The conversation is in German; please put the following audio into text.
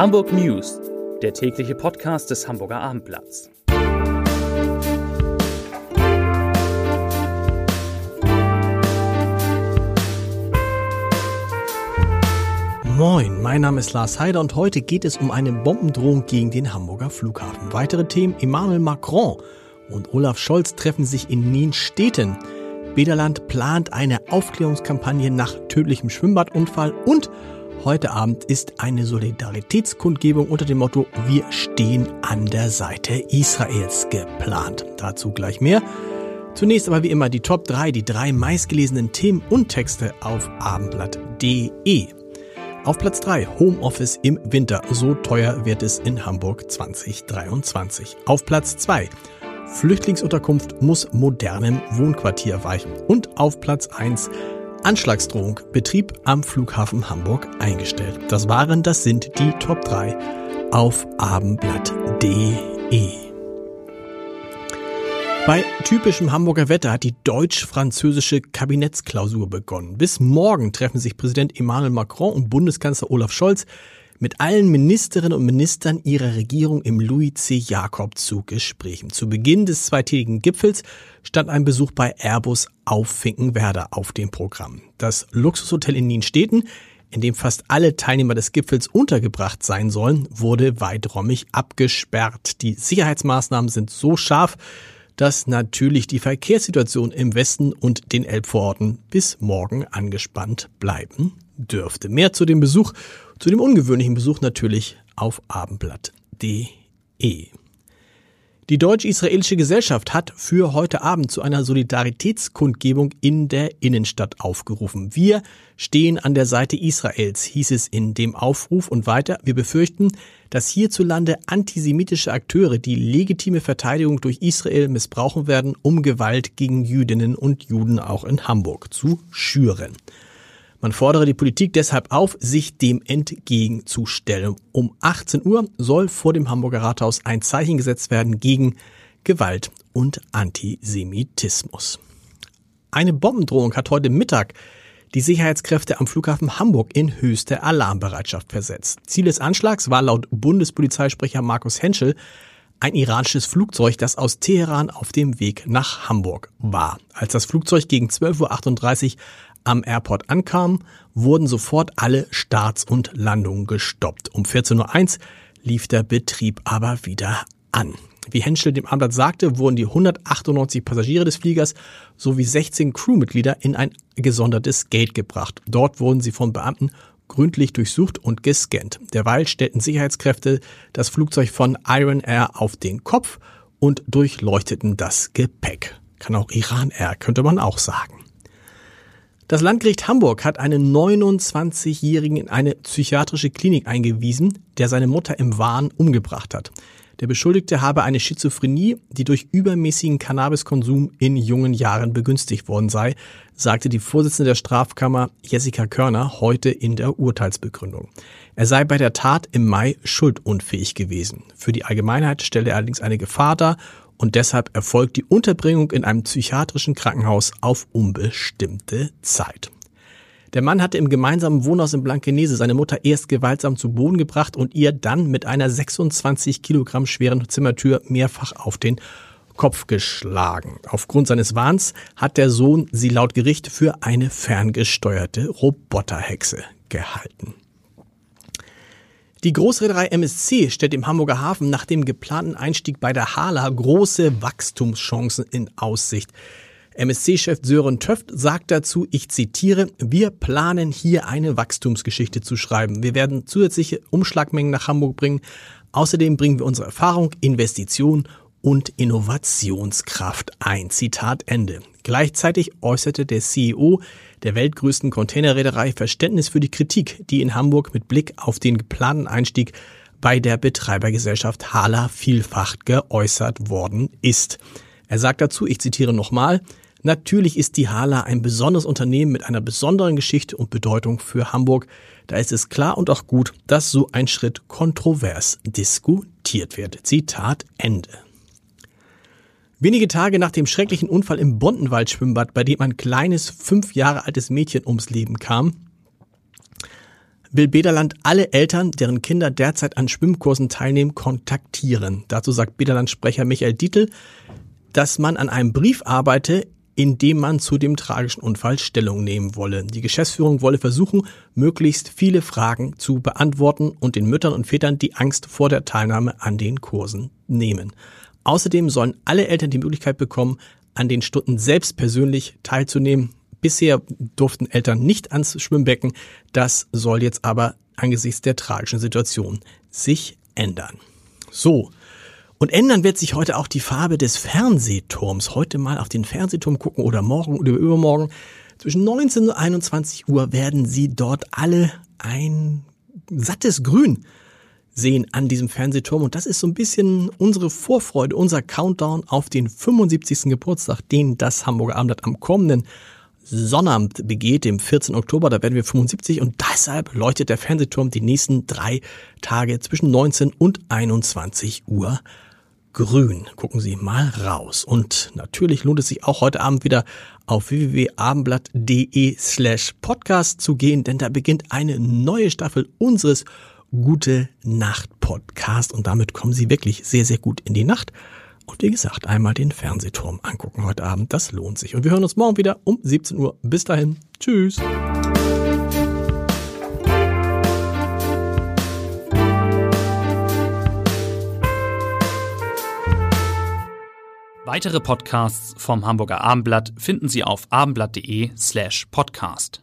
Hamburg News, der tägliche Podcast des Hamburger Abendblatts. Moin, mein Name ist Lars Heider und heute geht es um eine Bombendrohung gegen den Hamburger Flughafen. Weitere Themen: Emmanuel Macron und Olaf Scholz treffen sich in Nienstädten. Bederland plant eine Aufklärungskampagne nach tödlichem Schwimmbadunfall und Heute Abend ist eine Solidaritätskundgebung unter dem Motto Wir stehen an der Seite Israels geplant. Dazu gleich mehr. Zunächst aber wie immer die Top 3, die drei meistgelesenen Themen und Texte auf abendblatt.de. Auf Platz 3 Homeoffice im Winter. So teuer wird es in Hamburg 2023. Auf Platz 2 Flüchtlingsunterkunft muss modernem Wohnquartier weichen. Und auf Platz 1 Anschlagsdrohung, Betrieb am Flughafen Hamburg eingestellt. Das waren, das sind die Top 3 auf abendblatt.de. Bei typischem Hamburger Wetter hat die deutsch-französische Kabinettsklausur begonnen. Bis morgen treffen sich Präsident Emmanuel Macron und Bundeskanzler Olaf Scholz mit allen Ministerinnen und Ministern ihrer Regierung im Louis C. Jakob zu Gesprächen. Zu Beginn des zweitägigen Gipfels stand ein Besuch bei Airbus auf Finkenwerder auf dem Programm. Das Luxushotel in Nienstädten, in dem fast alle Teilnehmer des Gipfels untergebracht sein sollen, wurde weiträumig abgesperrt. Die Sicherheitsmaßnahmen sind so scharf, dass natürlich die Verkehrssituation im Westen und den Elbvororten bis morgen angespannt bleiben dürfte. Mehr zu dem Besuch zu dem ungewöhnlichen Besuch natürlich auf abendblatt.de. Die deutsch-israelische Gesellschaft hat für heute Abend zu einer Solidaritätskundgebung in der Innenstadt aufgerufen. Wir stehen an der Seite Israels, hieß es in dem Aufruf und weiter. Wir befürchten, dass hierzulande antisemitische Akteure die legitime Verteidigung durch Israel missbrauchen werden, um Gewalt gegen Jüdinnen und Juden auch in Hamburg zu schüren. Man fordere die Politik deshalb auf, sich dem entgegenzustellen. Um 18 Uhr soll vor dem Hamburger Rathaus ein Zeichen gesetzt werden gegen Gewalt und Antisemitismus. Eine Bombendrohung hat heute Mittag die Sicherheitskräfte am Flughafen Hamburg in höchste Alarmbereitschaft versetzt. Ziel des Anschlags war laut Bundespolizeisprecher Markus Henschel ein iranisches Flugzeug, das aus Teheran auf dem Weg nach Hamburg war. Als das Flugzeug gegen 12.38 Uhr am Airport ankam, wurden sofort alle Starts und Landungen gestoppt. Um 14.01 Uhr lief der Betrieb aber wieder an. Wie Henschel dem Abendblatt sagte, wurden die 198 Passagiere des Fliegers sowie 16 Crewmitglieder in ein gesondertes Gate gebracht. Dort wurden sie von Beamten gründlich durchsucht und gescannt. Derweil stellten Sicherheitskräfte das Flugzeug von Iron Air auf den Kopf und durchleuchteten das Gepäck. Kann auch Iran Air, könnte man auch sagen. Das Landgericht Hamburg hat einen 29-Jährigen in eine psychiatrische Klinik eingewiesen, der seine Mutter im Wahn umgebracht hat. Der Beschuldigte habe eine Schizophrenie, die durch übermäßigen Cannabiskonsum in jungen Jahren begünstigt worden sei, sagte die Vorsitzende der Strafkammer Jessica Körner heute in der Urteilsbegründung. Er sei bei der Tat im Mai schuldunfähig gewesen. Für die Allgemeinheit stelle er allerdings eine Gefahr dar und deshalb erfolgt die Unterbringung in einem psychiatrischen Krankenhaus auf unbestimmte Zeit. Der Mann hatte im gemeinsamen Wohnhaus in Blankenese seine Mutter erst gewaltsam zu Boden gebracht und ihr dann mit einer 26 Kilogramm schweren Zimmertür mehrfach auf den Kopf geschlagen. Aufgrund seines Wahns hat der Sohn sie laut Gericht für eine ferngesteuerte Roboterhexe gehalten. Die Großreederei MSC stellt im Hamburger Hafen nach dem geplanten Einstieg bei der Hala große Wachstumschancen in Aussicht. MSC-Chef Sören Töft sagt dazu, ich zitiere, wir planen hier eine Wachstumsgeschichte zu schreiben. Wir werden zusätzliche Umschlagmengen nach Hamburg bringen. Außerdem bringen wir unsere Erfahrung, Investition und Innovationskraft ein. Zitat Ende. Gleichzeitig äußerte der CEO der weltgrößten Containerreederei Verständnis für die Kritik, die in Hamburg mit Blick auf den geplanten Einstieg bei der Betreibergesellschaft Hala vielfach geäußert worden ist. Er sagt dazu, ich zitiere nochmal, Natürlich ist die Hala ein besonderes Unternehmen mit einer besonderen Geschichte und Bedeutung für Hamburg. Da ist es klar und auch gut, dass so ein Schritt kontrovers diskutiert wird. Zitat Ende. Wenige Tage nach dem schrecklichen Unfall im Bondenwald-Schwimmbad, bei dem ein kleines, fünf Jahre altes Mädchen ums Leben kam, will Bederland alle Eltern, deren Kinder derzeit an Schwimmkursen teilnehmen, kontaktieren. Dazu sagt Bederland-Sprecher Michael Dietl, dass man an einem Brief arbeite, in dem man zu dem tragischen Unfall Stellung nehmen wolle. Die Geschäftsführung wolle versuchen, möglichst viele Fragen zu beantworten und den Müttern und Vätern die Angst vor der Teilnahme an den Kursen nehmen. Außerdem sollen alle Eltern die Möglichkeit bekommen, an den Stunden selbst persönlich teilzunehmen. Bisher durften Eltern nicht ans Schwimmbecken. Das soll jetzt aber angesichts der tragischen Situation sich ändern. So. Und ändern wird sich heute auch die Farbe des Fernsehturms. Heute mal auf den Fernsehturm gucken oder morgen oder übermorgen. Zwischen 19 und 21 Uhr werden Sie dort alle ein sattes Grün sehen an diesem Fernsehturm. Und das ist so ein bisschen unsere Vorfreude, unser Countdown auf den 75. Geburtstag, den das Hamburger Abendblatt am kommenden Sonnabend begeht, dem 14. Oktober. Da werden wir 75 und deshalb leuchtet der Fernsehturm die nächsten drei Tage zwischen 19 und 21 Uhr grün. Gucken Sie mal raus. Und natürlich lohnt es sich auch heute Abend wieder auf www.abendblatt.de slash podcast zu gehen, denn da beginnt eine neue Staffel unseres Gute Nacht Podcast und damit kommen Sie wirklich sehr, sehr gut in die Nacht. Und wie gesagt, einmal den Fernsehturm angucken heute Abend, das lohnt sich. Und wir hören uns morgen wieder um 17 Uhr. Bis dahin, tschüss. Weitere Podcasts vom Hamburger Abendblatt finden Sie auf abendblatt.de slash podcast.